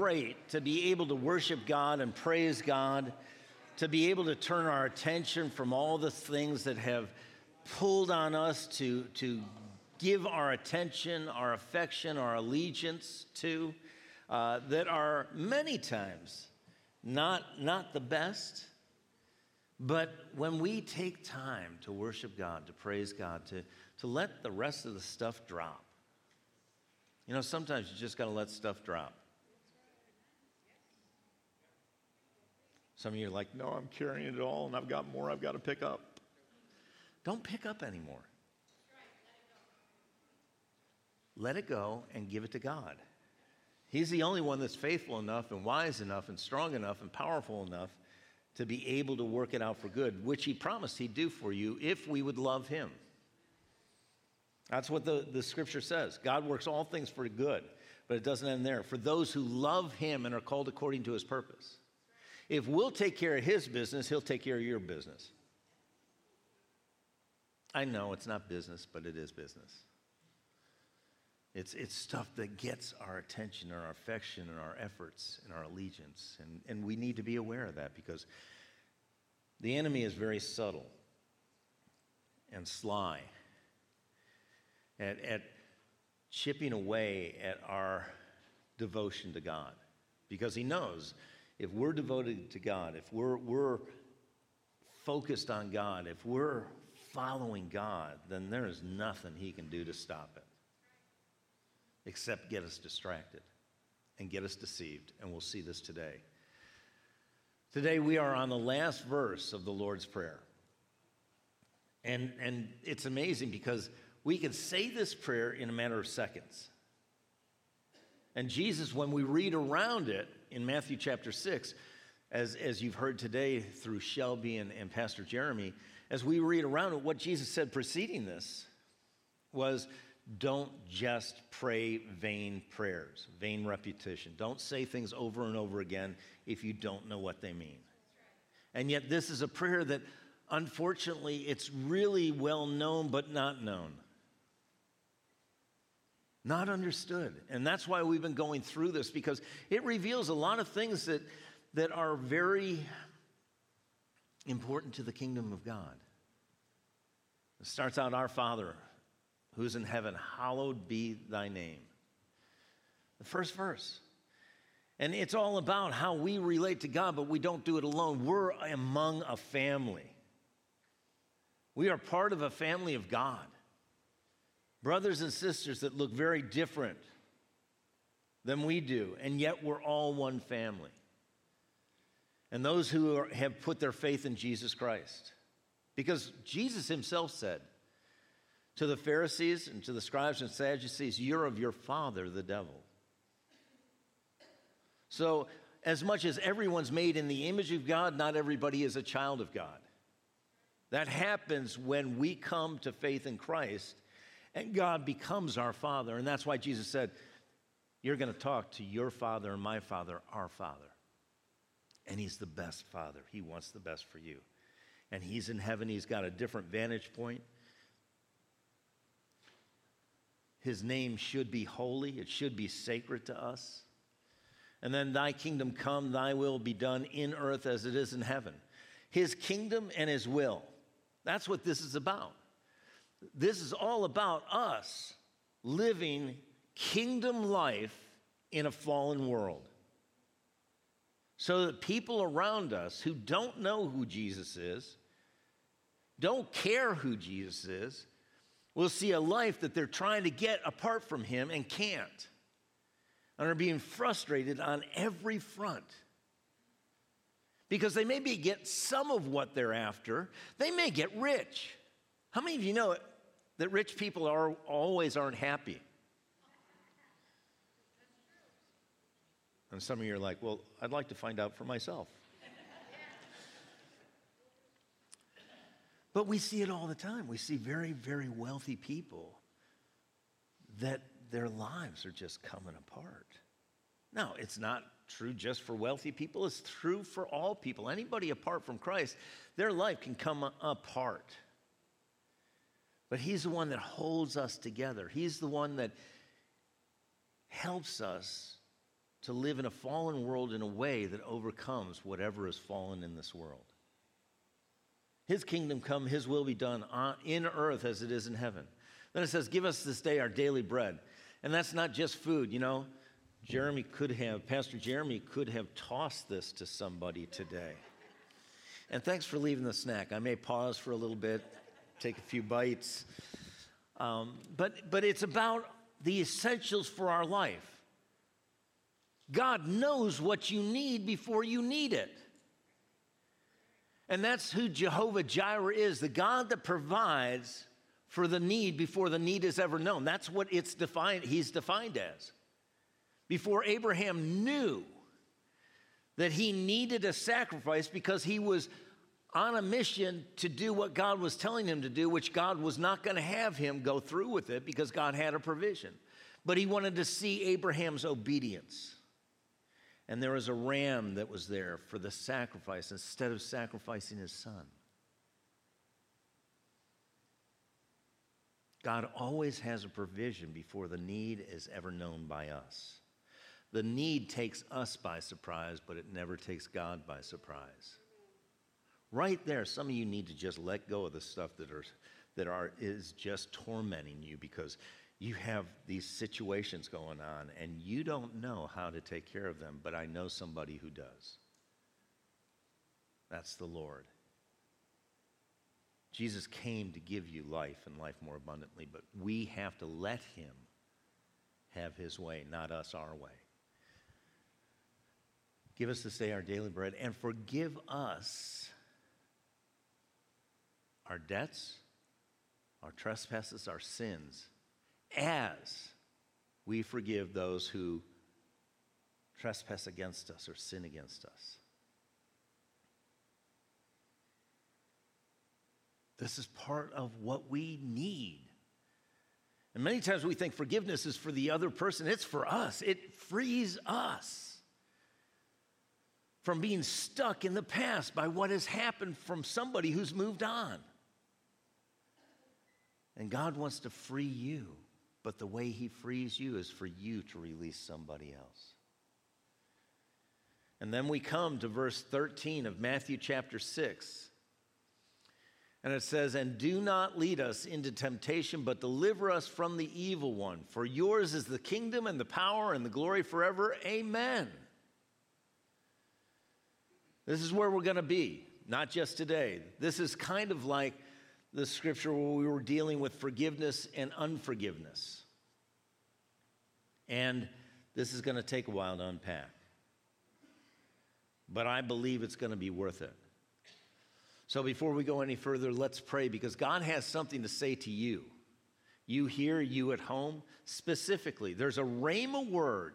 great to be able to worship God and praise God, to be able to turn our attention from all the things that have pulled on us to, to give our attention, our affection, our allegiance to, uh, that are many times not, not the best. But when we take time to worship God, to praise God, to, to let the rest of the stuff drop, you know, sometimes you just got to let stuff drop. Some of you are like, no, I'm carrying it all and I've got more I've got to pick up. Don't pick up anymore. Let it go and give it to God. He's the only one that's faithful enough and wise enough and strong enough and powerful enough to be able to work it out for good, which He promised He'd do for you if we would love Him. That's what the, the scripture says. God works all things for good, but it doesn't end there. For those who love Him and are called according to His purpose. If we'll take care of His business, He'll take care of your business. I know it's not business, but it is business. It's, it's stuff that gets our attention and our affection and our efforts and our allegiance. And, and we need to be aware of that because the enemy is very subtle and sly at, at chipping away at our devotion to God because he knows if we're devoted to God, if we're, we're focused on God, if we're following God, then there is nothing he can do to stop it except get us distracted and get us deceived. And we'll see this today. Today, we are on the last verse of the Lord's Prayer. And, and it's amazing because we can say this prayer in a matter of seconds. And Jesus, when we read around it in Matthew chapter 6, as, as you've heard today through Shelby and, and Pastor Jeremy, as we read around it, what Jesus said preceding this was don't just pray vain prayers, vain repetition. Don't say things over and over again if you don't know what they mean. And yet, this is a prayer that unfortunately it's really well known but not known. Not understood. And that's why we've been going through this because it reveals a lot of things that, that are very important to the kingdom of God. It starts out, Our Father who's in heaven, hallowed be thy name. The first verse. And it's all about how we relate to God, but we don't do it alone. We're among a family. We are part of a family of God. Brothers and sisters that look very different than we do, and yet we're all one family. And those who are, have put their faith in Jesus Christ. Because Jesus himself said, to the Pharisees and to the scribes and Sadducees, you're of your father, the devil. So, as much as everyone's made in the image of God, not everybody is a child of God. That happens when we come to faith in Christ and God becomes our Father. And that's why Jesus said, You're going to talk to your Father and my Father, our Father. And He's the best Father. He wants the best for you. And He's in heaven, He's got a different vantage point. His name should be holy, it should be sacred to us. And then, Thy kingdom come, Thy will be done in earth as it is in heaven. His kingdom and His will. That's what this is about. This is all about us living kingdom life in a fallen world. So that people around us who don't know who Jesus is, don't care who Jesus is, will see a life that they're trying to get apart from Him and can't, and are being frustrated on every front. Because they maybe get some of what they're after, they may get rich. How many of you know that rich people are, always aren't happy? And some of you are like, well, I'd like to find out for myself. But we see it all the time. We see very, very wealthy people that their lives are just coming apart. Now, it's not true just for wealthy people, it's true for all people. Anybody apart from Christ, their life can come apart. But He's the one that holds us together, He's the one that helps us to live in a fallen world in a way that overcomes whatever is fallen in this world. His kingdom come, His will be done on, in earth as it is in heaven. Then it says, Give us this day our daily bread. And that's not just food, you know. Jeremy could have, Pastor Jeremy could have tossed this to somebody today. And thanks for leaving the snack. I may pause for a little bit, take a few bites. Um, but, but it's about the essentials for our life. God knows what you need before you need it. And that's who Jehovah Jireh is the God that provides for the need before the need is ever known. That's what it's defined, he's defined as. Before Abraham knew that he needed a sacrifice because he was on a mission to do what God was telling him to do, which God was not going to have him go through with it because God had a provision. But he wanted to see Abraham's obedience. And there was a ram that was there for the sacrifice instead of sacrificing his son. God always has a provision before the need is ever known by us. The need takes us by surprise, but it never takes God by surprise. Right there, some of you need to just let go of the stuff that are that are is just tormenting you because you have these situations going on and you don't know how to take care of them, but I know somebody who does. That's the Lord. Jesus came to give you life and life more abundantly, but we have to let him have his way, not us our way. Give us this day our daily bread and forgive us our debts, our trespasses, our sins as we forgive those who trespass against us or sin against us. This is part of what we need. And many times we think forgiveness is for the other person, it's for us. It frees us from being stuck in the past by what has happened from somebody who's moved on. And God wants to free you. But the way he frees you is for you to release somebody else. And then we come to verse 13 of Matthew chapter 6. And it says, And do not lead us into temptation, but deliver us from the evil one. For yours is the kingdom and the power and the glory forever. Amen. This is where we're going to be, not just today. This is kind of like the scripture where we were dealing with forgiveness and unforgiveness. And this is going to take a while to unpack. But I believe it's going to be worth it. So before we go any further, let's pray because God has something to say to you. You here, you at home, specifically. There's a rhema word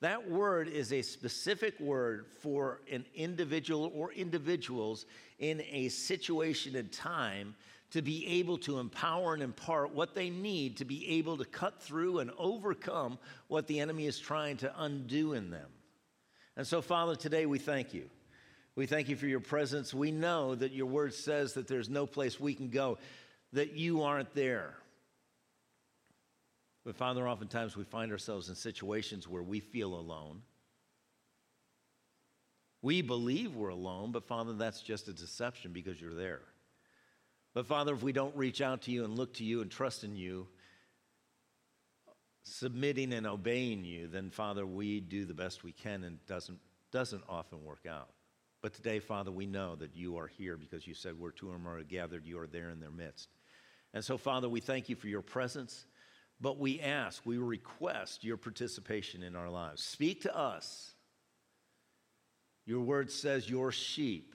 that word is a specific word for an individual or individuals in a situation and time to be able to empower and impart what they need to be able to cut through and overcome what the enemy is trying to undo in them. And so, Father, today we thank you. We thank you for your presence. We know that your word says that there's no place we can go, that you aren't there. But Father, oftentimes we find ourselves in situations where we feel alone. We believe we're alone, but Father, that's just a deception because you're there. But Father, if we don't reach out to you and look to you and trust in you, submitting and obeying you, then Father, we do the best we can and doesn't doesn't often work out. But today, Father, we know that you are here because you said where two or more are gathered, you are there in their midst. And so, Father, we thank you for your presence. But we ask, we request your participation in our lives. Speak to us. Your word says, Your sheep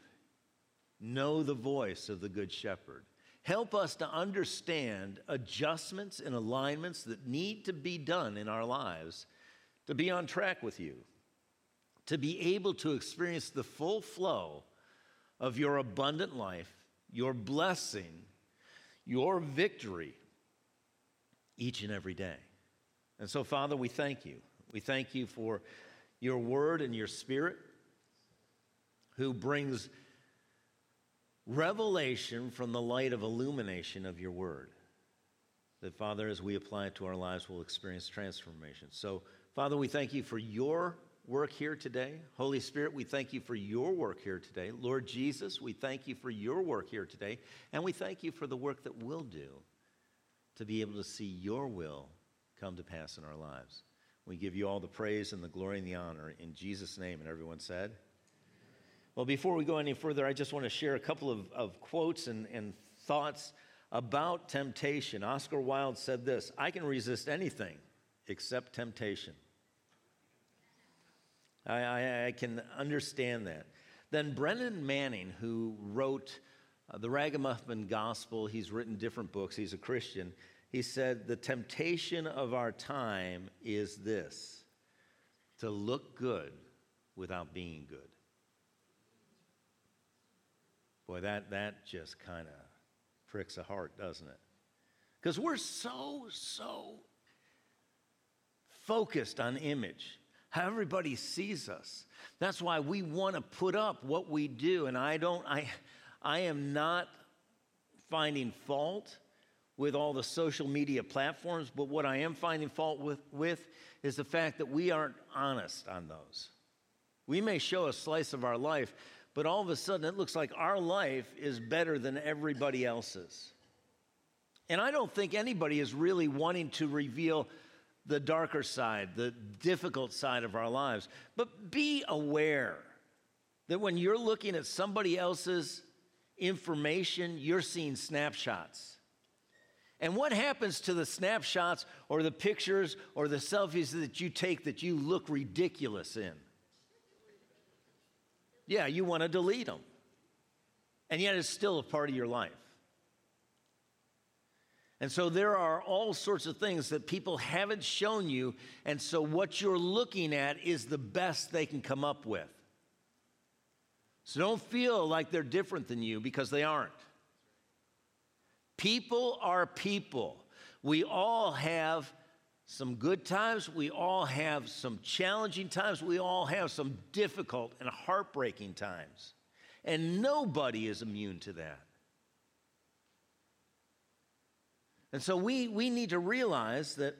know the voice of the Good Shepherd. Help us to understand adjustments and alignments that need to be done in our lives to be on track with you, to be able to experience the full flow of your abundant life, your blessing, your victory each and every day. And so, Father, we thank you. We thank you for your word and your spirit who brings revelation from the light of illumination of your word. That, Father, as we apply it to our lives, we'll experience transformation. So, Father, we thank you for your work here today. Holy Spirit, we thank you for your work here today. Lord Jesus, we thank you for your work here today. And we thank you for the work that we'll do to be able to see your will come to pass in our lives. We give you all the praise and the glory and the honor in Jesus' name. And everyone said, Well, before we go any further, I just want to share a couple of, of quotes and, and thoughts about temptation. Oscar Wilde said this I can resist anything except temptation. I, I, I can understand that. Then Brennan Manning, who wrote uh, the Ragamuffin Gospel, he's written different books, he's a Christian. He said, The temptation of our time is this to look good without being good. Boy, that, that just kind of pricks a heart, doesn't it? Because we're so, so focused on image, how everybody sees us. That's why we want to put up what we do. And I don't, I, I am not finding fault with all the social media platforms, but what I am finding fault with, with is the fact that we aren't honest on those. We may show a slice of our life, but all of a sudden it looks like our life is better than everybody else's. And I don't think anybody is really wanting to reveal the darker side, the difficult side of our lives. But be aware that when you're looking at somebody else's information, you're seeing snapshots. And what happens to the snapshots or the pictures or the selfies that you take that you look ridiculous in? Yeah, you want to delete them. And yet it's still a part of your life. And so there are all sorts of things that people haven't shown you. And so what you're looking at is the best they can come up with. So don't feel like they're different than you because they aren't. People are people. We all have some good times, we all have some challenging times, we all have some difficult and heartbreaking times. And nobody is immune to that. And so we, we need to realize that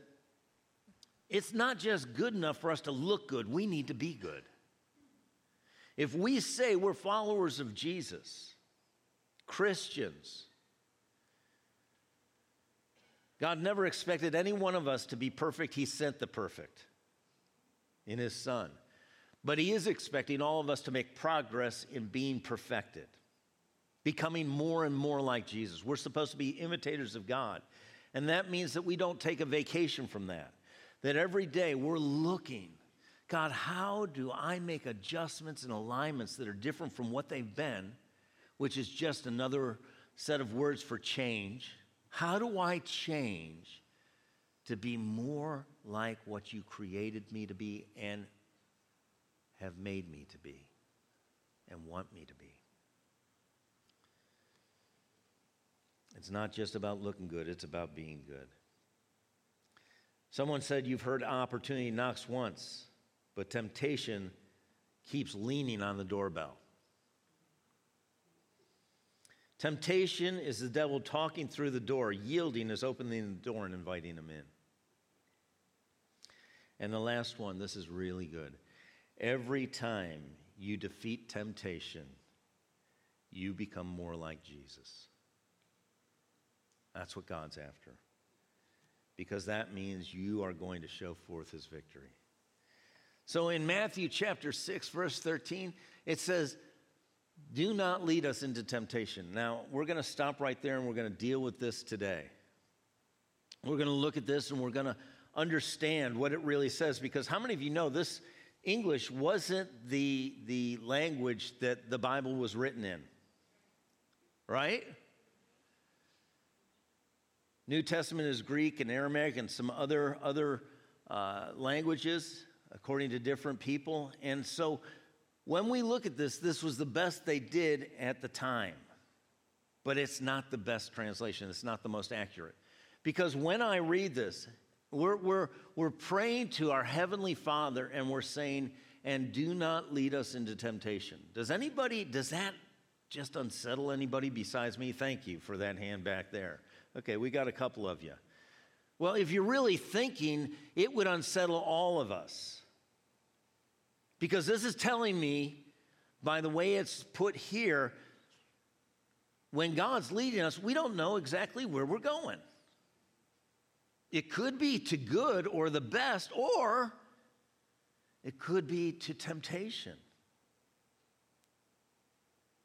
it's not just good enough for us to look good, we need to be good. If we say we're followers of Jesus, Christians, God never expected any one of us to be perfect. He sent the perfect in His Son. But He is expecting all of us to make progress in being perfected, becoming more and more like Jesus. We're supposed to be imitators of God. And that means that we don't take a vacation from that, that every day we're looking. God, how do I make adjustments and alignments that are different from what they've been, which is just another set of words for change? How do I change to be more like what you created me to be and have made me to be and want me to be? It's not just about looking good, it's about being good. Someone said, You've heard opportunity knocks once, but temptation keeps leaning on the doorbell. Temptation is the devil talking through the door, yielding is opening the door and inviting him in. And the last one, this is really good. Every time you defeat temptation, you become more like Jesus. That's what God's after. Because that means you are going to show forth his victory. So in Matthew chapter 6, verse 13, it says, do not lead us into temptation. Now, we're going to stop right there and we're going to deal with this today. We're going to look at this and we're going to understand what it really says because how many of you know this English wasn't the, the language that the Bible was written in? Right? New Testament is Greek and Aramaic and some other, other uh, languages according to different people. And so when we look at this, this was the best they did at the time. But it's not the best translation, it's not the most accurate. Because when I read this, we're, we're, we're praying to our Heavenly Father and we're saying, and do not lead us into temptation. Does anybody, does that just unsettle anybody besides me? Thank you for that hand back there. Okay, we got a couple of you. Well, if you're really thinking, it would unsettle all of us. Because this is telling me, by the way it's put here, when God's leading us, we don't know exactly where we're going. It could be to good or the best, or it could be to temptation.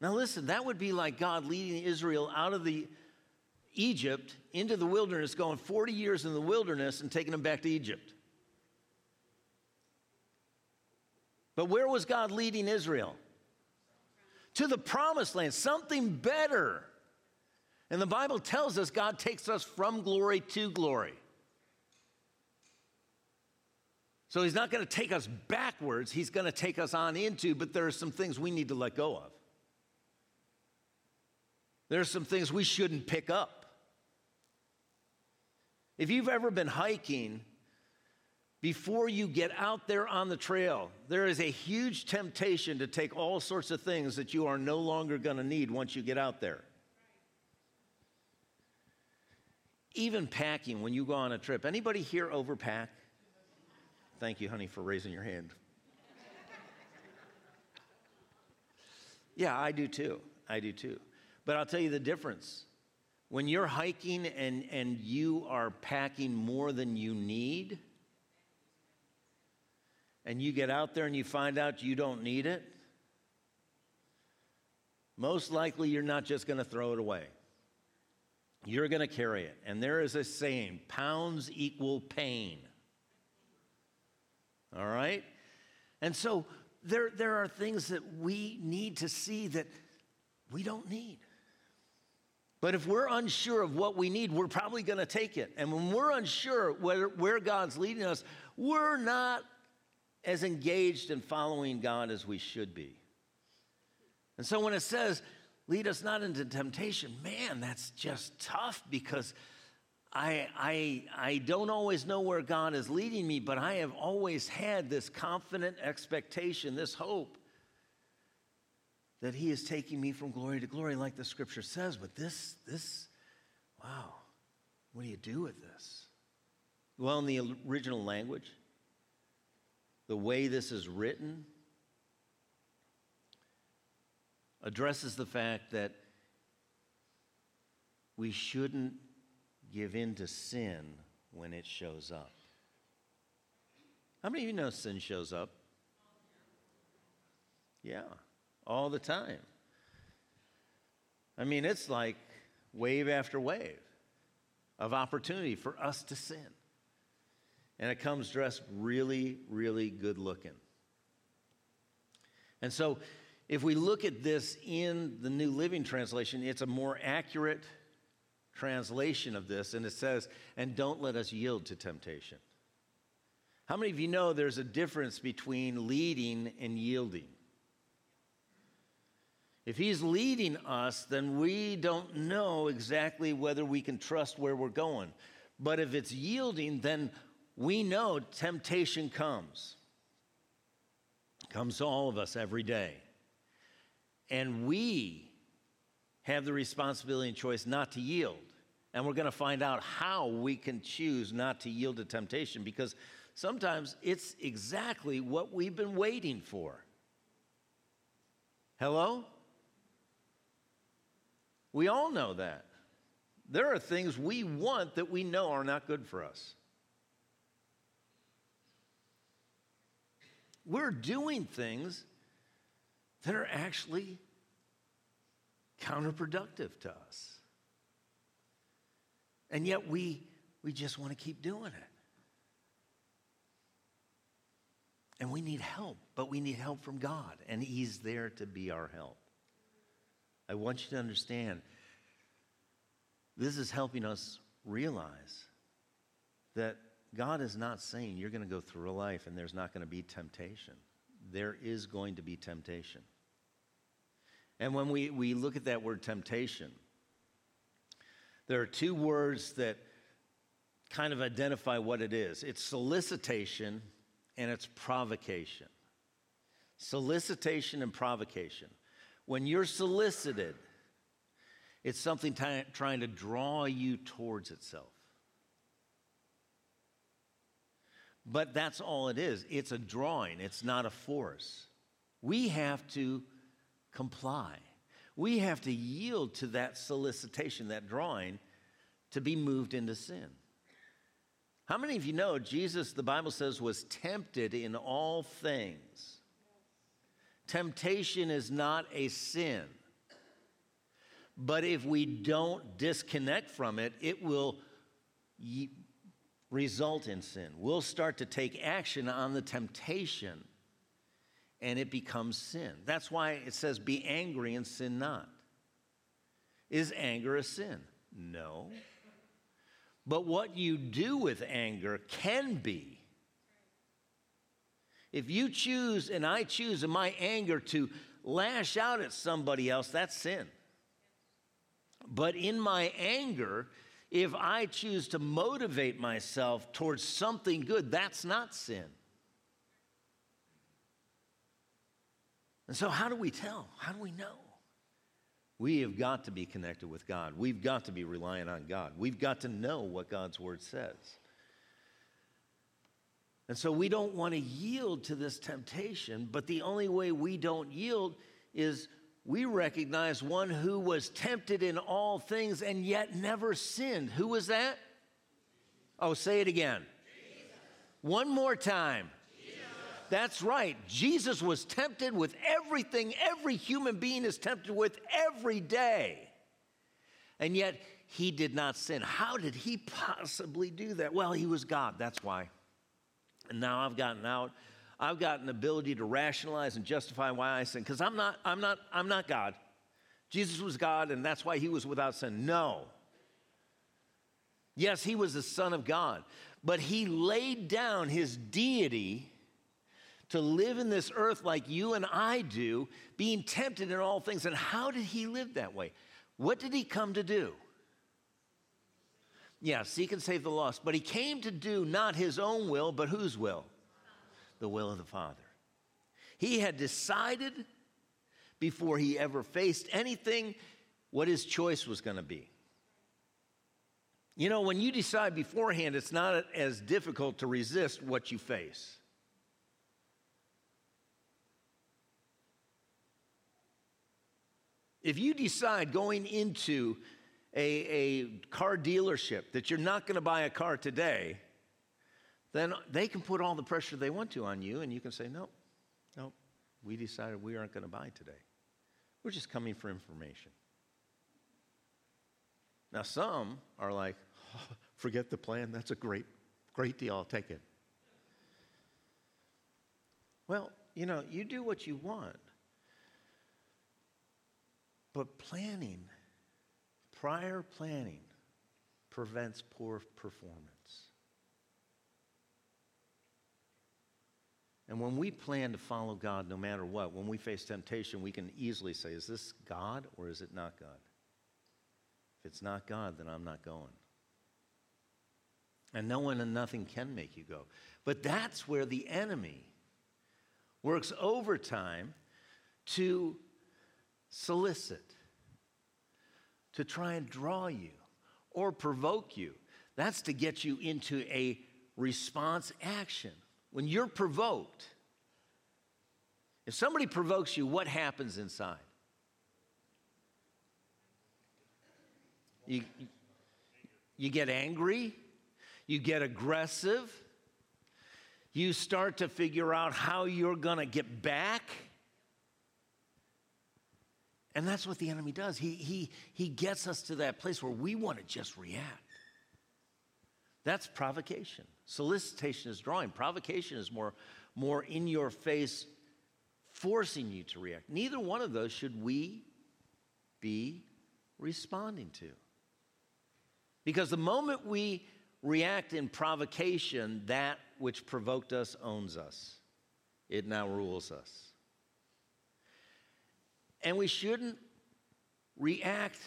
Now, listen, that would be like God leading Israel out of the Egypt into the wilderness, going 40 years in the wilderness and taking them back to Egypt. But where was God leading Israel? To the promised land, something better. And the Bible tells us God takes us from glory to glory. So he's not going to take us backwards, he's going to take us on into, but there are some things we need to let go of. There are some things we shouldn't pick up. If you've ever been hiking, before you get out there on the trail, there is a huge temptation to take all sorts of things that you are no longer going to need once you get out there. Even packing when you go on a trip. Anybody here overpack? Thank you, honey, for raising your hand. Yeah, I do too. I do too. But I'll tell you the difference. When you're hiking and, and you are packing more than you need, and you get out there and you find out you don't need it, most likely you're not just going to throw it away. You're going to carry it. And there is a saying pounds equal pain. All right? And so there, there are things that we need to see that we don't need. But if we're unsure of what we need, we're probably going to take it. And when we're unsure where, where God's leading us, we're not as engaged in following God as we should be. And so when it says, lead us not into temptation, man, that's just tough because I, I, I don't always know where God is leading me, but I have always had this confident expectation, this hope that He is taking me from glory to glory, like the scripture says. But this, this, wow, what do you do with this? Well, in the original language, the way this is written addresses the fact that we shouldn't give in to sin when it shows up. How many of you know sin shows up? Yeah, all the time. I mean, it's like wave after wave of opportunity for us to sin. And it comes dressed really, really good looking. And so, if we look at this in the New Living Translation, it's a more accurate translation of this, and it says, and don't let us yield to temptation. How many of you know there's a difference between leading and yielding? If he's leading us, then we don't know exactly whether we can trust where we're going. But if it's yielding, then we know temptation comes. comes to all of us every day. And we have the responsibility and choice not to yield. And we're going to find out how we can choose not to yield to temptation because sometimes it's exactly what we've been waiting for. Hello? We all know that. There are things we want that we know are not good for us. We're doing things that are actually counterproductive to us. And yet we, we just want to keep doing it. And we need help, but we need help from God, and He's there to be our help. I want you to understand this is helping us realize that God is not saying you're going to go through a life and there's not going to be temptation. There is going to be temptation. And when we, we look at that word temptation, there are two words that kind of identify what it is it's solicitation and it's provocation. Solicitation and provocation. When you're solicited, it's something t- trying to draw you towards itself. But that's all it is. It's a drawing, it's not a force. We have to comply. We have to yield to that solicitation, that drawing, to be moved into sin. How many of you know Jesus, the Bible says, was tempted in all things? Temptation is not a sin. But if we don't disconnect from it, it will result in sin. We'll start to take action on the temptation and it becomes sin. That's why it says, be angry and sin not. Is anger a sin? No. But what you do with anger can be. If you choose and I choose in my anger to lash out at somebody else, that's sin. But in my anger, if I choose to motivate myself towards something good, that's not sin. And so, how do we tell? How do we know? We have got to be connected with God. We've got to be reliant on God. We've got to know what God's word says. And so we don't want to yield to this temptation, but the only way we don't yield is we recognize one who was tempted in all things and yet never sinned. Who was that? Oh, say it again. Jesus. One more time. That's right. Jesus was tempted with everything every human being is tempted with every day. And yet he did not sin. How did he possibly do that? Well, he was God. That's why. And now I've gotten out. I've got an ability to rationalize and justify why I sin because I'm not I'm not I'm not God. Jesus was God and that's why he was without sin. No. Yes, he was the son of God, but he laid down his deity to live in this earth like you and I do, being tempted in all things. And how did he live that way? What did he come to do? Yeah, seek and save the lost. But he came to do not his own will, but whose will? The will of the Father. He had decided before he ever faced anything what his choice was going to be. You know, when you decide beforehand, it's not as difficult to resist what you face. If you decide going into a, a car dealership that you're not going to buy a car today, then they can put all the pressure they want to on you, and you can say, no, no, we decided we aren't going to buy today. We're just coming for information. Now, some are like, oh, forget the plan. That's a great, great deal. I'll take it. Well, you know, you do what you want. But planning, prior planning, prevents poor performance. And when we plan to follow God no matter what, when we face temptation, we can easily say, is this God or is it not God? If it's not God, then I'm not going. And no one and nothing can make you go. But that's where the enemy works overtime to solicit, to try and draw you or provoke you. That's to get you into a response action. When you're provoked, if somebody provokes you, what happens inside? You, you get angry, you get aggressive, you start to figure out how you're going to get back. And that's what the enemy does. He, he, he gets us to that place where we want to just react. That's provocation. Solicitation is drawing. Provocation is more, more in your face, forcing you to react. Neither one of those should we be responding to. Because the moment we react in provocation, that which provoked us owns us, it now rules us. And we shouldn't react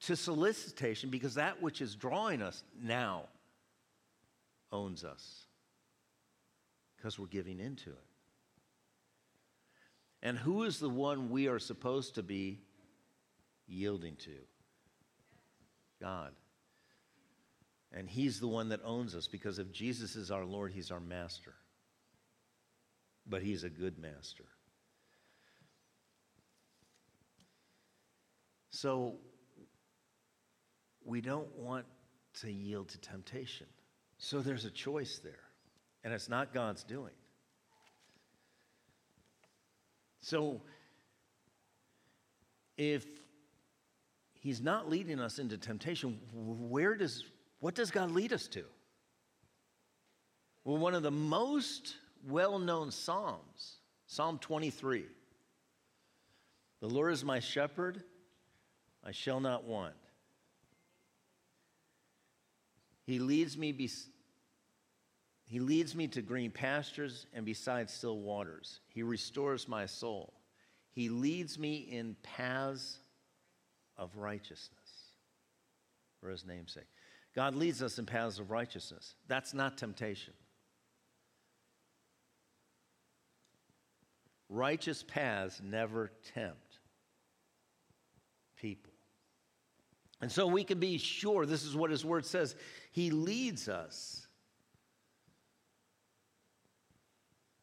to solicitation because that which is drawing us now owns us because we're giving into it. And who is the one we are supposed to be yielding to? God. And He's the one that owns us because if Jesus is our Lord, He's our master. But He's a good master. So we don't want to yield to temptation. So there's a choice there, and it's not God's doing. So if he's not leading us into temptation, where does what does God lead us to? Well, one of the most well-known psalms, Psalm 23. The Lord is my shepherd, I shall not want. He leads me he leads me to green pastures and beside still waters. He restores my soul. He leads me in paths of righteousness for his namesake. God leads us in paths of righteousness. That's not temptation. Righteous paths never tempt people. And so we can be sure this is what his word says. He leads us,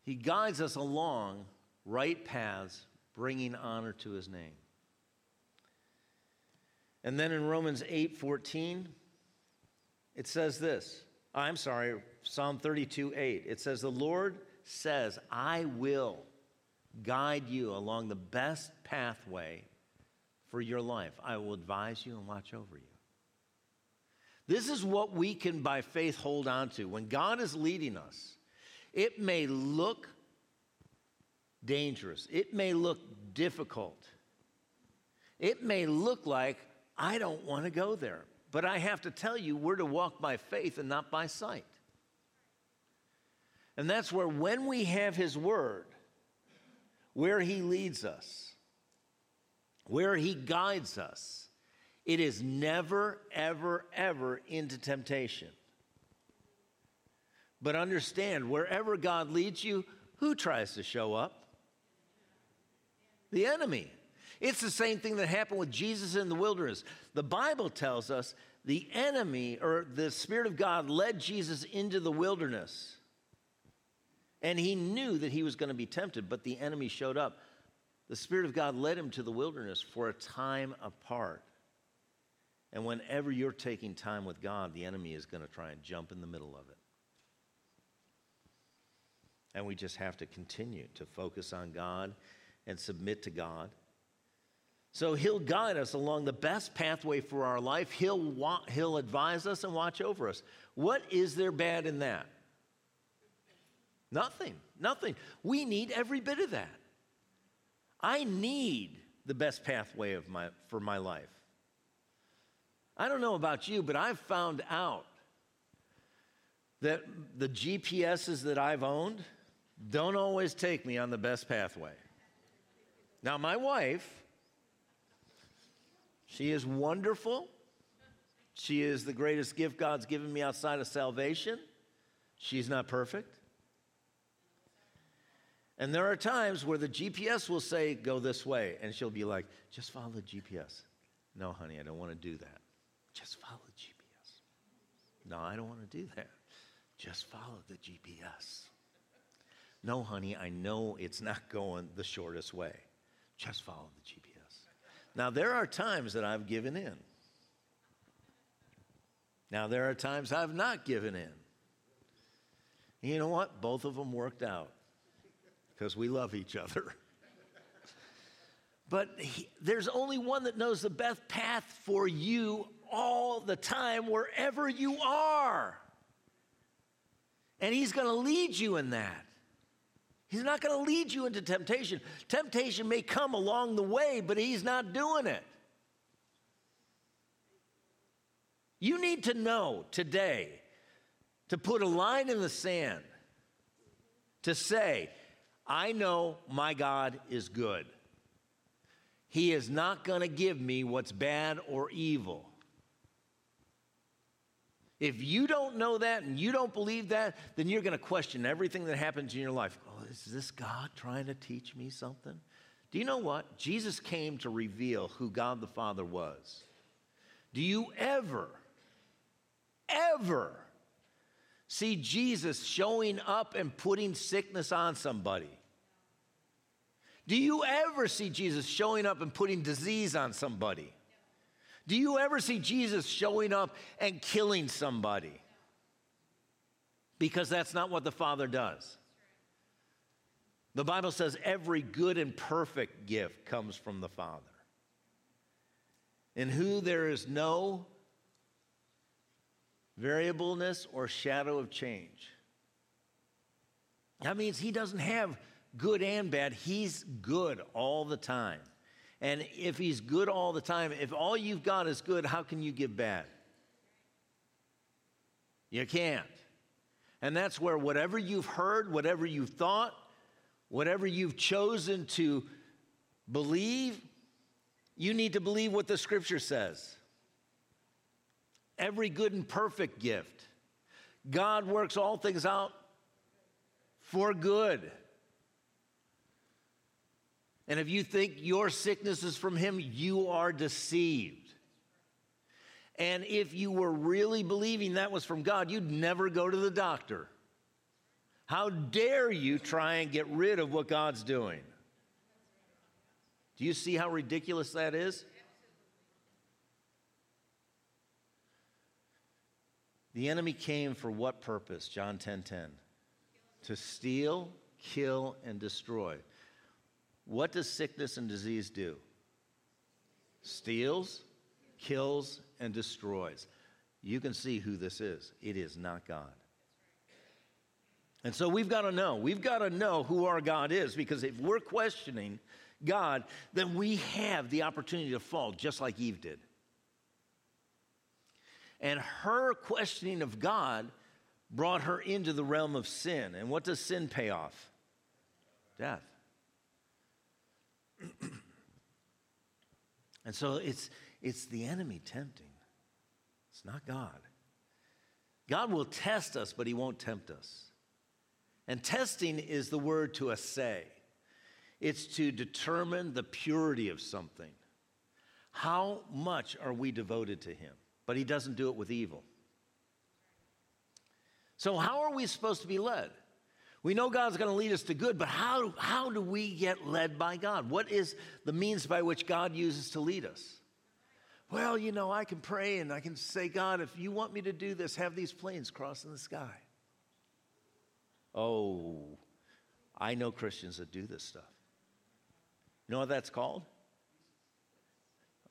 he guides us along right paths, bringing honor to his name. And then in Romans 8 14, it says this. I'm sorry, Psalm 32 8. It says, The Lord says, I will guide you along the best pathway for your life. I will advise you and watch over you. This is what we can, by faith, hold on to. When God is leading us, it may look dangerous, it may look difficult, it may look like I don't want to go there. But I have to tell you, we're to walk by faith and not by sight. And that's where, when we have His Word, where He leads us, where He guides us, it is never, ever, ever into temptation. But understand, wherever God leads you, who tries to show up? The enemy. It's the same thing that happened with Jesus in the wilderness. The Bible tells us the enemy or the Spirit of God led Jesus into the wilderness. And he knew that he was going to be tempted, but the enemy showed up. The Spirit of God led him to the wilderness for a time apart. And whenever you're taking time with God, the enemy is going to try and jump in the middle of it. And we just have to continue to focus on God and submit to God. So he'll guide us along the best pathway for our life. He'll, wa- he'll advise us and watch over us. What is there bad in that? Nothing. Nothing. We need every bit of that. I need the best pathway of my, for my life. I don't know about you, but I've found out that the GPSs that I've owned don't always take me on the best pathway. Now, my wife, she is wonderful. She is the greatest gift God's given me outside of salvation. She's not perfect. And there are times where the GPS will say, go this way. And she'll be like, just follow the GPS. No, honey, I don't want to do that. Just follow the GPS. No, I don't want to do that. Just follow the GPS. No, honey, I know it's not going the shortest way. Just follow the GPS. Now, there are times that I've given in. Now, there are times I've not given in. You know what? Both of them worked out because we love each other. But he, there's only one that knows the best path for you all the time, wherever you are. And He's going to lead you in that. He's not going to lead you into temptation. Temptation may come along the way, but He's not doing it. You need to know today to put a line in the sand to say, I know my God is good. He is not going to give me what's bad or evil. If you don't know that and you don't believe that, then you're going to question everything that happens in your life. Oh, is this God trying to teach me something? Do you know what? Jesus came to reveal who God the Father was. Do you ever ever see Jesus showing up and putting sickness on somebody? Do you ever see Jesus showing up and putting disease on somebody? Do you ever see Jesus showing up and killing somebody? Because that's not what the Father does. The Bible says every good and perfect gift comes from the Father, in who there is no variableness or shadow of change. That means He doesn't have good and bad, He's good all the time. And if He's good all the time, if all you've got is good, how can you give bad? You can't. And that's where whatever you've heard, whatever you've thought, whatever you've chosen to believe, you need to believe what the scripture says. Every good and perfect gift. God works all things out for good. And if you think your sickness is from Him, you are deceived. And if you were really believing that was from God, you'd never go to the doctor. How dare you try and get rid of what God's doing? Do you see how ridiculous that is? The enemy came for what purpose? John 10:10. 10, 10. To steal, kill and destroy. What does sickness and disease do? Steals, kills and destroys. You can see who this is. It is not God. And so we've got to know. We've got to know who our God is because if we're questioning God, then we have the opportunity to fall just like Eve did. And her questioning of God brought her into the realm of sin. And what does sin pay off? Death. and so it's, it's the enemy tempting, it's not God. God will test us, but he won't tempt us. And testing is the word to assay. It's to determine the purity of something. How much are we devoted to Him? But He doesn't do it with evil. So, how are we supposed to be led? We know God's going to lead us to good, but how, how do we get led by God? What is the means by which God uses to lead us? Well, you know, I can pray and I can say, God, if you want me to do this, have these planes cross in the sky. Oh, I know Christians that do this stuff. You know what that's called?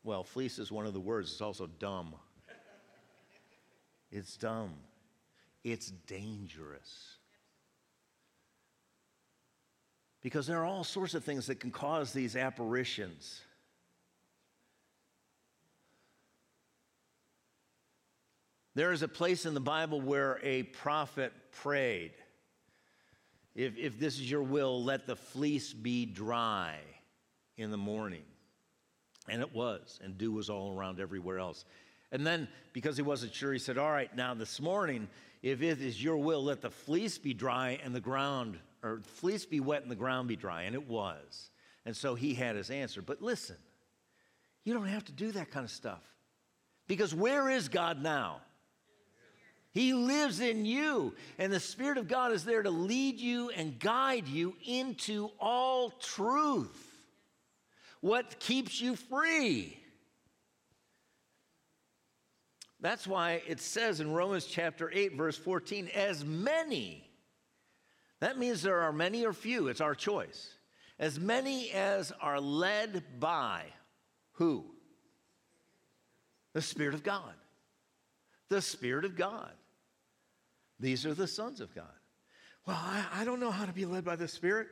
Well, fleece is one of the words, it's also dumb. It's dumb. It's dangerous. Because there are all sorts of things that can cause these apparitions. There is a place in the Bible where a prophet prayed if, if this is your will, let the fleece be dry in the morning. And it was, and dew was all around everywhere else. And then, because he wasn't sure, he said, All right, now this morning, if it is your will, let the fleece be dry and the ground, or fleece be wet and the ground be dry. And it was. And so he had his answer. But listen, you don't have to do that kind of stuff. Because where is God now? He lives in you, and the Spirit of God is there to lead you and guide you into all truth. What keeps you free? That's why it says in Romans chapter 8, verse 14, as many. That means there are many or few, it's our choice. As many as are led by who? The Spirit of God. The Spirit of God. These are the sons of God. Well, I, I don't know how to be led by the Spirit.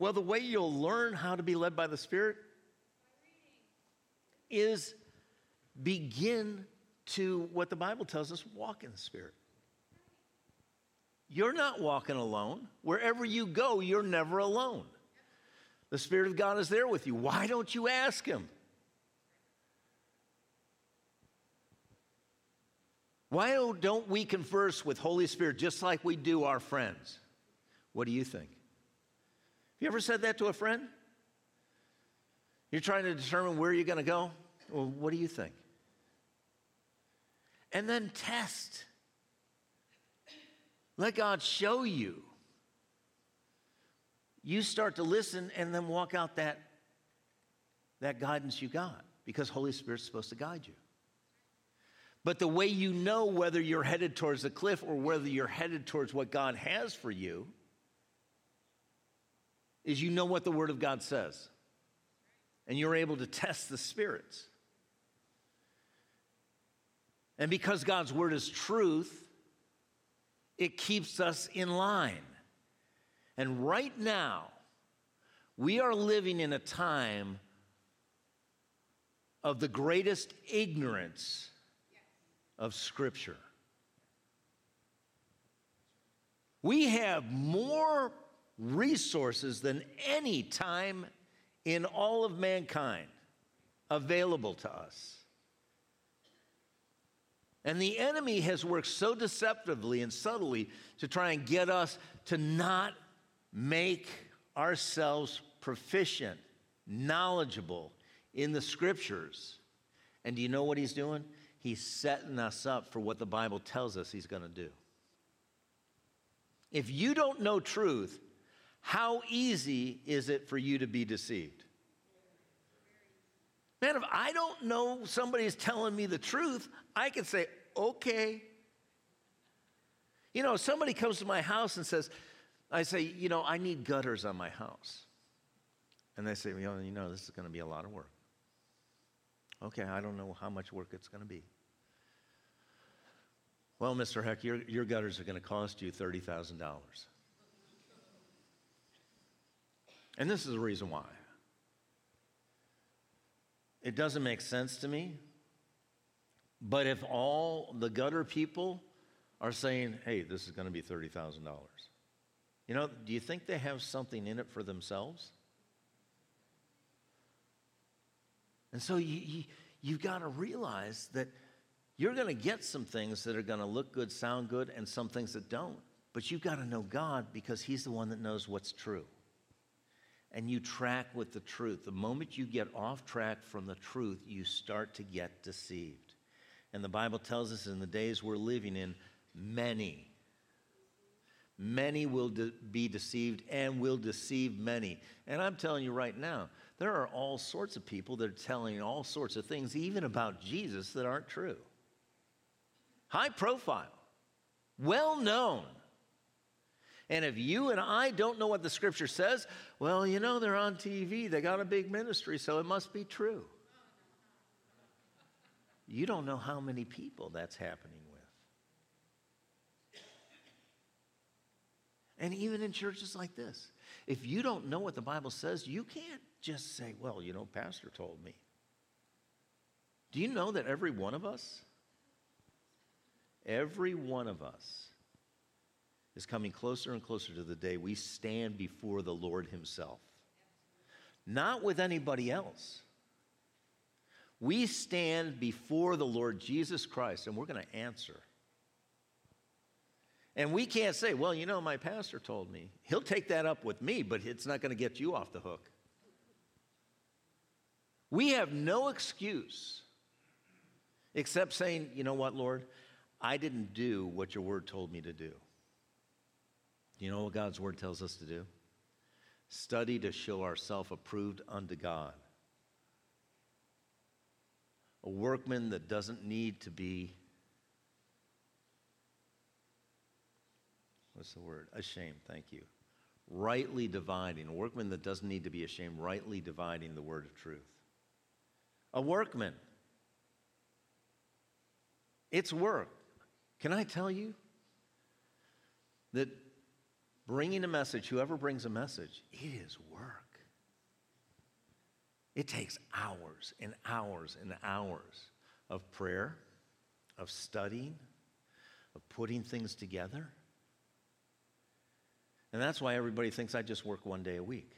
Well, the way you'll learn how to be led by the Spirit is begin to what the Bible tells us walk in the Spirit. You're not walking alone. Wherever you go, you're never alone. The Spirit of God is there with you. Why don't you ask Him? Why don't we converse with Holy Spirit just like we do our friends? What do you think? Have you ever said that to a friend? You're trying to determine where you're going to go? Well, what do you think? And then test. Let God show you. You start to listen and then walk out that, that guidance you got because Holy Spirit's supposed to guide you. But the way you know whether you're headed towards the cliff or whether you're headed towards what God has for you is you know what the Word of God says. And you're able to test the spirits. And because God's Word is truth, it keeps us in line. And right now, we are living in a time of the greatest ignorance of Scripture. We have more resources than any time in all of mankind available to us. And the enemy has worked so deceptively and subtly to try and get us to not make ourselves proficient, knowledgeable in the scriptures. And do you know what he's doing? He's setting us up for what the Bible tells us he's going to do. If you don't know truth, how easy is it for you to be deceived? Man, if I don't know somebody is telling me the truth, I can say, okay. You know, somebody comes to my house and says, I say, you know, I need gutters on my house. And they say, well, you know, this is going to be a lot of work. Okay, I don't know how much work it's going to be. Well, Mr. Heck, your, your gutters are going to cost you $30,000. And this is the reason why. It doesn't make sense to me. But if all the gutter people are saying, hey, this is going to be $30,000, you know, do you think they have something in it for themselves? And so you, you, you've got to realize that you're going to get some things that are going to look good, sound good, and some things that don't. But you've got to know God because He's the one that knows what's true. And you track with the truth. The moment you get off track from the truth, you start to get deceived. And the Bible tells us in the days we're living in, many, many will de- be deceived and will deceive many. And I'm telling you right now, there are all sorts of people that are telling all sorts of things, even about Jesus, that aren't true. High profile, well known. And if you and I don't know what the scripture says, well, you know, they're on TV, they got a big ministry, so it must be true. You don't know how many people that's happening with. And even in churches like this, if you don't know what the Bible says, you can't just say, well, you know, Pastor told me. Do you know that every one of us, every one of us, is coming closer and closer to the day we stand before the Lord Himself? Not with anybody else we stand before the Lord Jesus Christ and we're going to answer. And we can't say, well, you know, my pastor told me. He'll take that up with me, but it's not going to get you off the hook. We have no excuse except saying, you know what, Lord? I didn't do what your word told me to do. You know what God's word tells us to do? Study to show ourselves approved unto God a workman that doesn't need to be, what's the word? Ashamed, thank you. Rightly dividing, a workman that doesn't need to be ashamed, rightly dividing the word of truth. A workman. It's work. Can I tell you that bringing a message, whoever brings a message, it is work. It takes hours and hours and hours of prayer, of studying, of putting things together. And that's why everybody thinks I just work one day a week.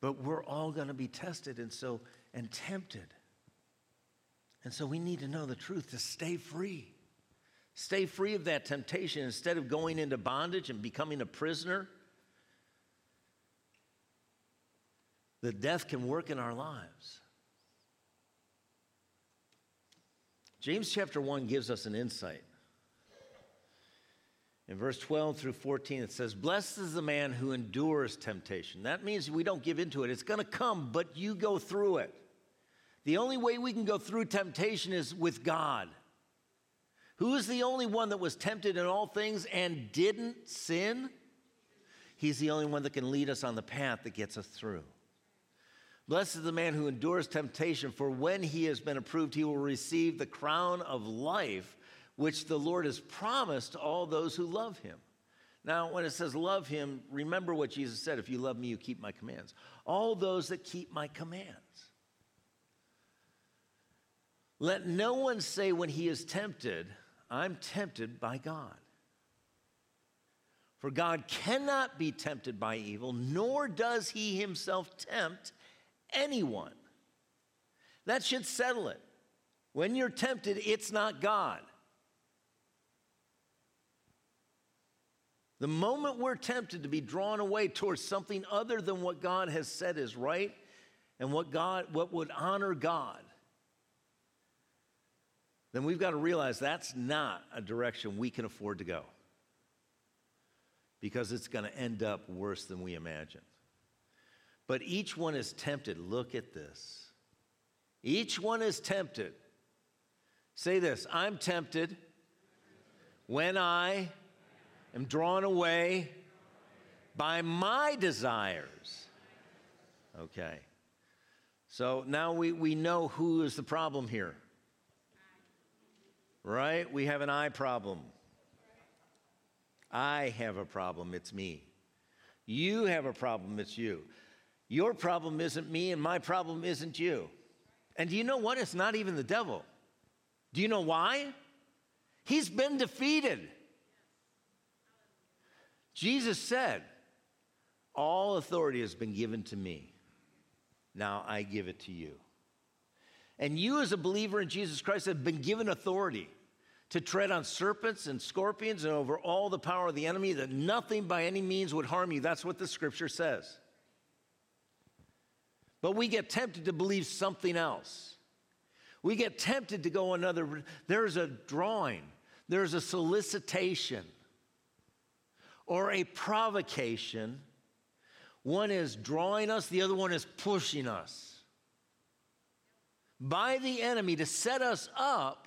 But we're all going to be tested and so and tempted. And so we need to know the truth to stay free. Stay free of that temptation instead of going into bondage and becoming a prisoner. The death can work in our lives. James chapter 1 gives us an insight. In verse 12 through 14, it says, Blessed is the man who endures temptation. That means we don't give into it. It's going to come, but you go through it. The only way we can go through temptation is with God. Who is the only one that was tempted in all things and didn't sin? He's the only one that can lead us on the path that gets us through. Blessed is the man who endures temptation, for when he has been approved, he will receive the crown of life which the Lord has promised to all those who love him. Now, when it says love him, remember what Jesus said if you love me, you keep my commands. All those that keep my commands. Let no one say when he is tempted, I'm tempted by God. For God cannot be tempted by evil, nor does he himself tempt anyone. That should settle it. When you're tempted, it's not God. The moment we're tempted to be drawn away towards something other than what God has said is right and what God what would honor God, then we've got to realize that's not a direction we can afford to go. Because it's going to end up worse than we imagined. But each one is tempted. Look at this. Each one is tempted. Say this I'm tempted when I am drawn away by my desires. Okay. So now we, we know who is the problem here. Right? We have an I problem. I have a problem, it's me. You have a problem, it's you. Your problem isn't me, and my problem isn't you. And do you know what? It's not even the devil. Do you know why? He's been defeated. Jesus said, All authority has been given to me. Now I give it to you. And you, as a believer in Jesus Christ, have been given authority to tread on serpents and scorpions and over all the power of the enemy, that nothing by any means would harm you. That's what the scripture says. But we get tempted to believe something else. We get tempted to go another. There's a drawing, there's a solicitation or a provocation. One is drawing us, the other one is pushing us by the enemy to set us up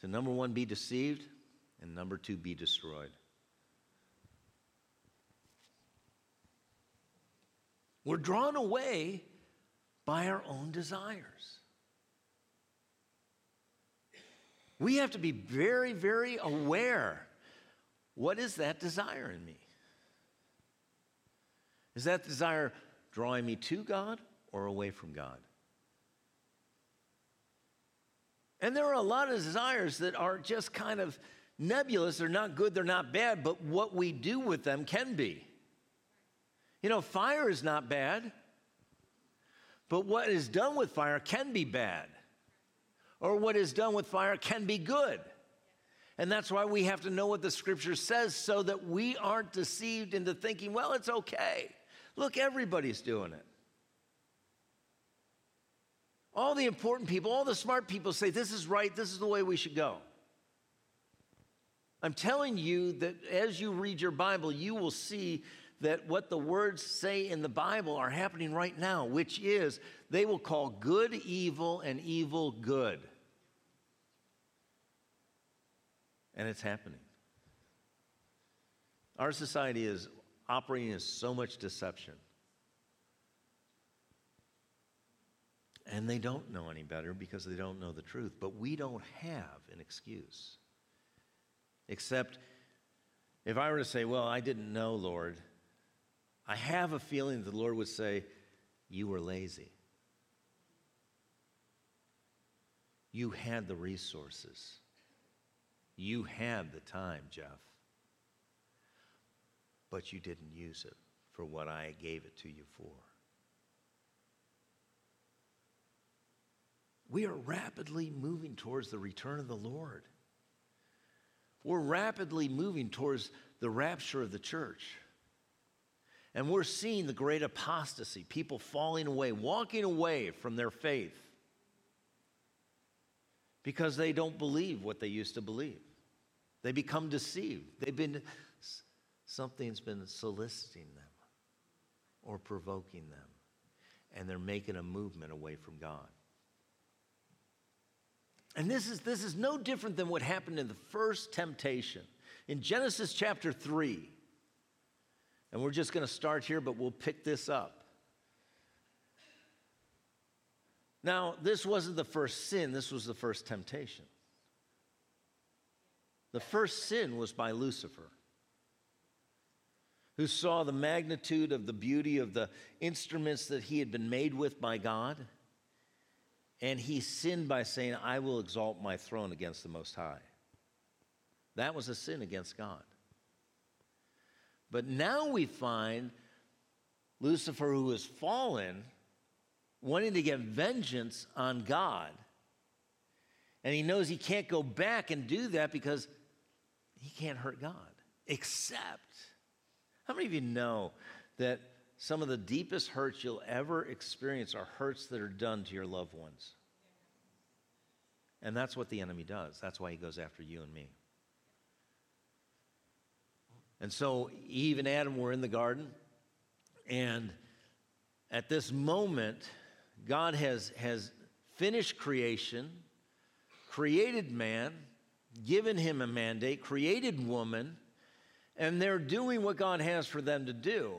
to number one, be deceived, and number two, be destroyed. We're drawn away by our own desires. We have to be very, very aware. What is that desire in me? Is that desire drawing me to God or away from God? And there are a lot of desires that are just kind of nebulous. They're not good, they're not bad, but what we do with them can be. You know, fire is not bad, but what is done with fire can be bad or what is done with fire can be good. And that's why we have to know what the scripture says so that we aren't deceived into thinking, well, it's okay. Look, everybody's doing it. All the important people, all the smart people say, this is right, this is the way we should go. I'm telling you that as you read your Bible, you will see that what the words say in the Bible are happening right now, which is they will call good evil and evil good. And it's happening. Our society is operating in so much deception. And they don't know any better because they don't know the truth. But we don't have an excuse. Except if I were to say, Well, I didn't know, Lord, I have a feeling the Lord would say, You were lazy. You had the resources. You had the time, Jeff. But you didn't use it for what I gave it to you for. We are rapidly moving towards the return of the Lord. We're rapidly moving towards the rapture of the church. And we're seeing the great apostasy, people falling away, walking away from their faith. because they don't believe what they used to believe. They become deceived. They've been, something's been soliciting them or provoking them, and they're making a movement away from God. And this is, this is no different than what happened in the first temptation. In Genesis chapter 3, and we're just going to start here, but we'll pick this up. Now, this wasn't the first sin, this was the first temptation. The first sin was by Lucifer, who saw the magnitude of the beauty of the instruments that he had been made with by God, and he sinned by saying, I will exalt my throne against the Most High. That was a sin against God. But now we find Lucifer, who has fallen, wanting to get vengeance on God. And he knows he can't go back and do that because he can't hurt God. Except, how many of you know that some of the deepest hurts you'll ever experience are hurts that are done to your loved ones? And that's what the enemy does. That's why he goes after you and me. And so Eve and Adam were in the garden, and at this moment, God has, has finished creation, created man, given him a mandate, created woman, and they're doing what God has for them to do.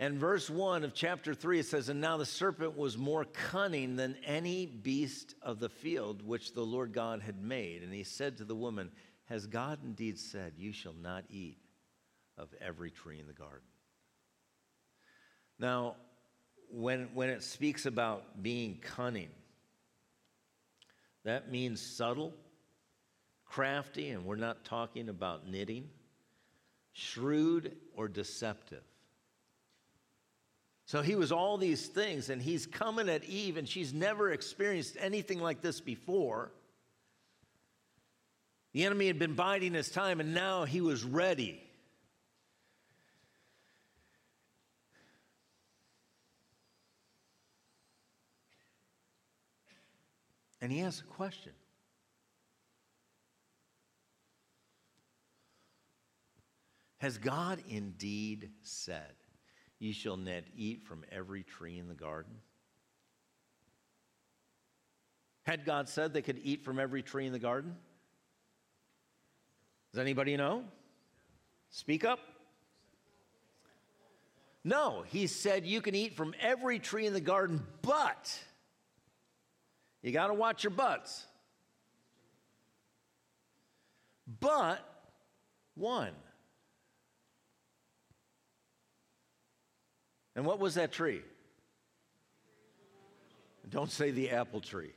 And verse 1 of chapter 3, it says, And now the serpent was more cunning than any beast of the field which the Lord God had made. And he said to the woman, Has God indeed said, You shall not eat of every tree in the garden? Now, when, when it speaks about being cunning, that means subtle, crafty, and we're not talking about knitting, shrewd, or deceptive. So he was all these things, and he's coming at Eve, and she's never experienced anything like this before. The enemy had been biding his time, and now he was ready. And he asks a question Has God indeed said, Ye shall not eat from every tree in the garden? Had God said they could eat from every tree in the garden? Does anybody know? Speak up. No, he said you can eat from every tree in the garden, but you got to watch your butts. But one. And what was that tree? Don't say the apple tree.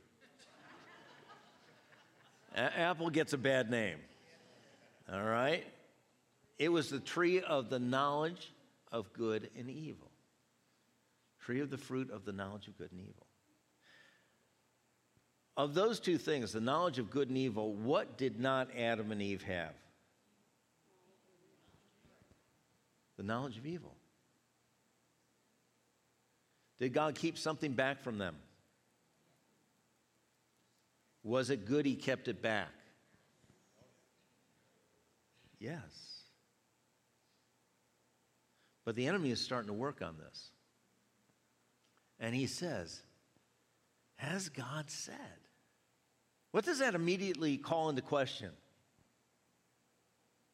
A- apple gets a bad name. All right? It was the tree of the knowledge of good and evil. Tree of the fruit of the knowledge of good and evil. Of those two things, the knowledge of good and evil, what did not Adam and Eve have? The knowledge of evil. Did God keep something back from them? Was it good he kept it back? Yes. But the enemy is starting to work on this. And he says, Has God said? What does that immediately call into question?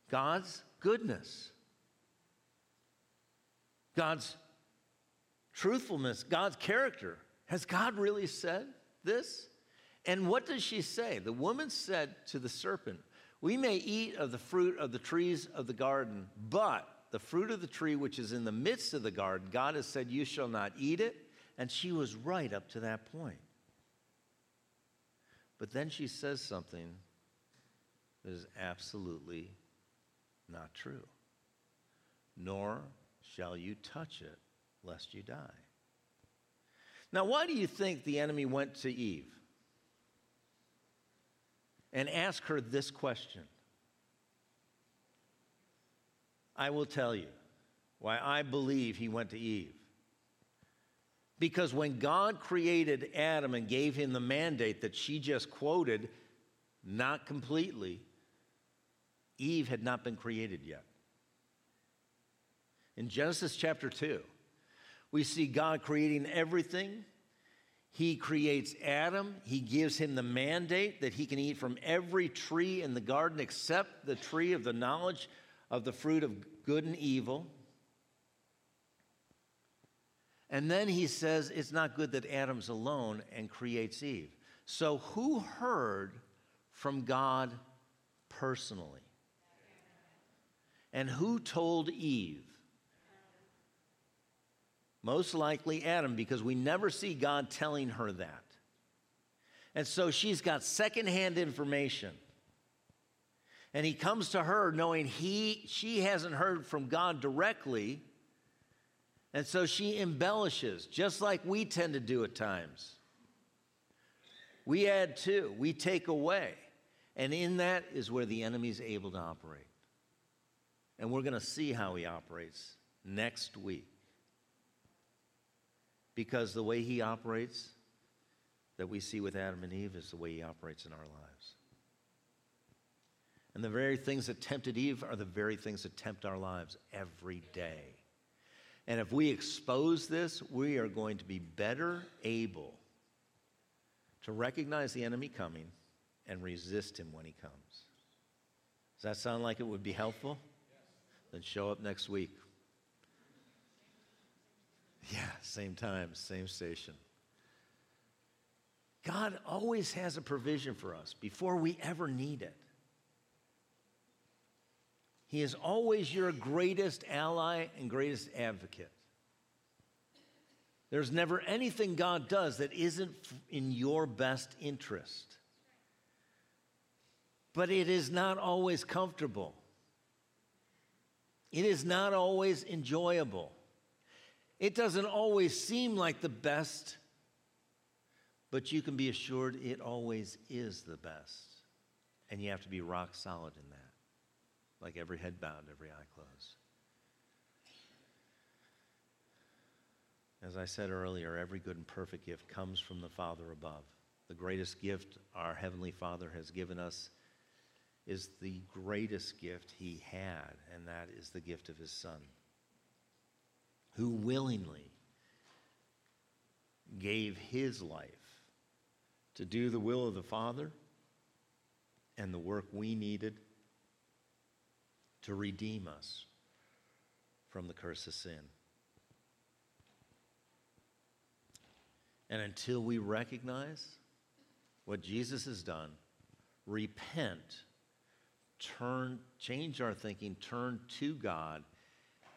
God's goodness, God's truthfulness, God's character. Has God really said this? And what does she say? The woman said to the serpent, We may eat of the fruit of the trees of the garden, but the fruit of the tree which is in the midst of the garden, God has said, You shall not eat it. And she was right up to that point. But then she says something that is absolutely not true. Nor shall you touch it, lest you die. Now, why do you think the enemy went to Eve and asked her this question? I will tell you why I believe he went to Eve. Because when God created Adam and gave him the mandate that she just quoted, not completely. Eve had not been created yet. In Genesis chapter 2, we see God creating everything. He creates Adam. He gives him the mandate that he can eat from every tree in the garden except the tree of the knowledge of the fruit of good and evil. And then he says it's not good that Adam's alone and creates Eve. So, who heard from God personally? And who told Eve? Most likely Adam, because we never see God telling her that. And so she's got secondhand information. And he comes to her knowing he, she hasn't heard from God directly. And so she embellishes, just like we tend to do at times. We add to, we take away. And in that is where the enemy is able to operate. And we're going to see how he operates next week. Because the way he operates that we see with Adam and Eve is the way he operates in our lives. And the very things that tempted Eve are the very things that tempt our lives every day. And if we expose this, we are going to be better able to recognize the enemy coming and resist him when he comes. Does that sound like it would be helpful? Then show up next week. Yeah, same time, same station. God always has a provision for us before we ever need it. He is always your greatest ally and greatest advocate. There's never anything God does that isn't in your best interest. But it is not always comfortable. It is not always enjoyable. It doesn't always seem like the best, but you can be assured it always is the best. And you have to be rock solid in that, like every head bowed, every eye closed. As I said earlier, every good and perfect gift comes from the Father above. The greatest gift our Heavenly Father has given us is the greatest gift He had, and that is the gift of His Son who willingly gave his life to do the will of the Father and the work we needed to redeem us from the curse of sin. And until we recognize what Jesus has done, repent, turn, change our thinking, turn to God,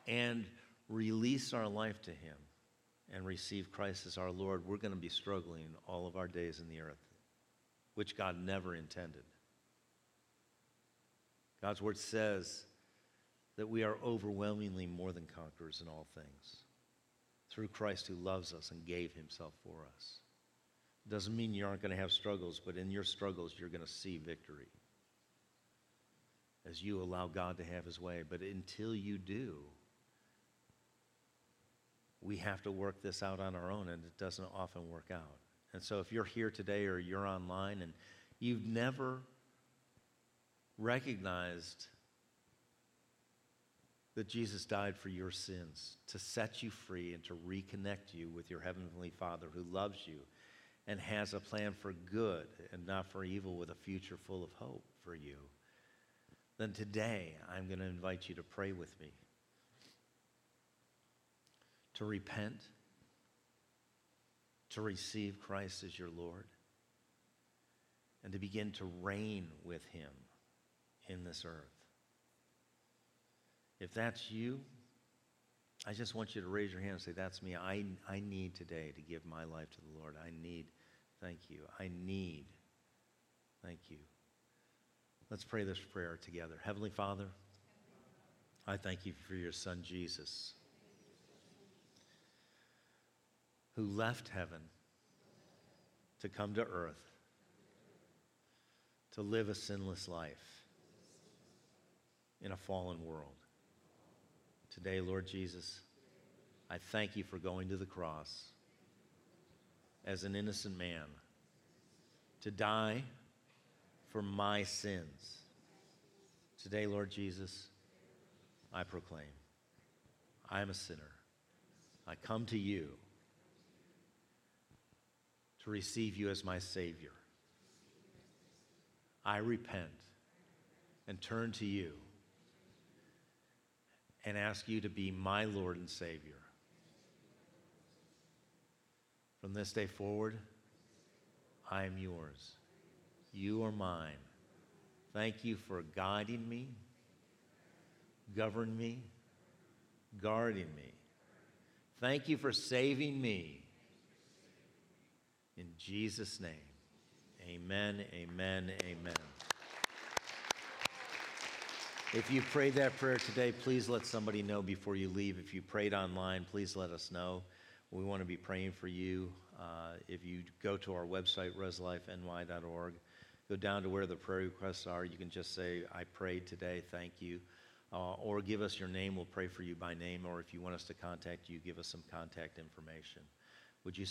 and release our life to Him and receive Christ as our Lord, we're going to be struggling all of our days in the earth, which God never intended. God's word says that we are overwhelmingly more than conquerors in all things through Christ who loves us and gave himself for us. Doesn't mean you aren't going to have struggles, but in your struggles, you're going to see victory as you allow God to have his way. But until you do, we have to work this out on our own, and it doesn't often work out. And so, if you're here today or you're online and you've never recognized that Jesus died for your sins to set you free and to reconnect you with your Heavenly Father who loves you and has a plan for good and not for evil with a future full of hope for you, then today I'm going to invite you to pray with me to repent, to receive Christ as your Lord, and to begin to reign with Him in this earth. If that's you, I just want you to raise your hand and say, That's me. I, I need today to give my life to the Lord. I need, thank you. I need, thank you. Let's pray this prayer together. Heavenly Father, I thank you for your Son, Jesus who left heaven to come to earth to live a sinless life in a fallen world. Today, Lord Jesus, I thank you for going to the cross as an innocent man to die for my sins. Today, Lord Jesus, I proclaim I am a sinner. I come to you to receive you as my Savior. I repent and turn to you and ask you to be my Lord and Savior. From this day forward, I am yours. You are mine. Thank you for guiding me, governing me, guarding me. Thank you for saving me. In Jesus' name, amen, amen, amen. If you prayed that prayer today, please let somebody know before you leave. If you prayed online, please let us know. We want to be praying for you. Uh, if you go to our website, reslifeny.org, go down to where the prayer requests are. You can just say, I prayed today, thank you. Uh, or give us your name, we'll pray for you by name. Or if you want us to contact you, give us some contact information. Would you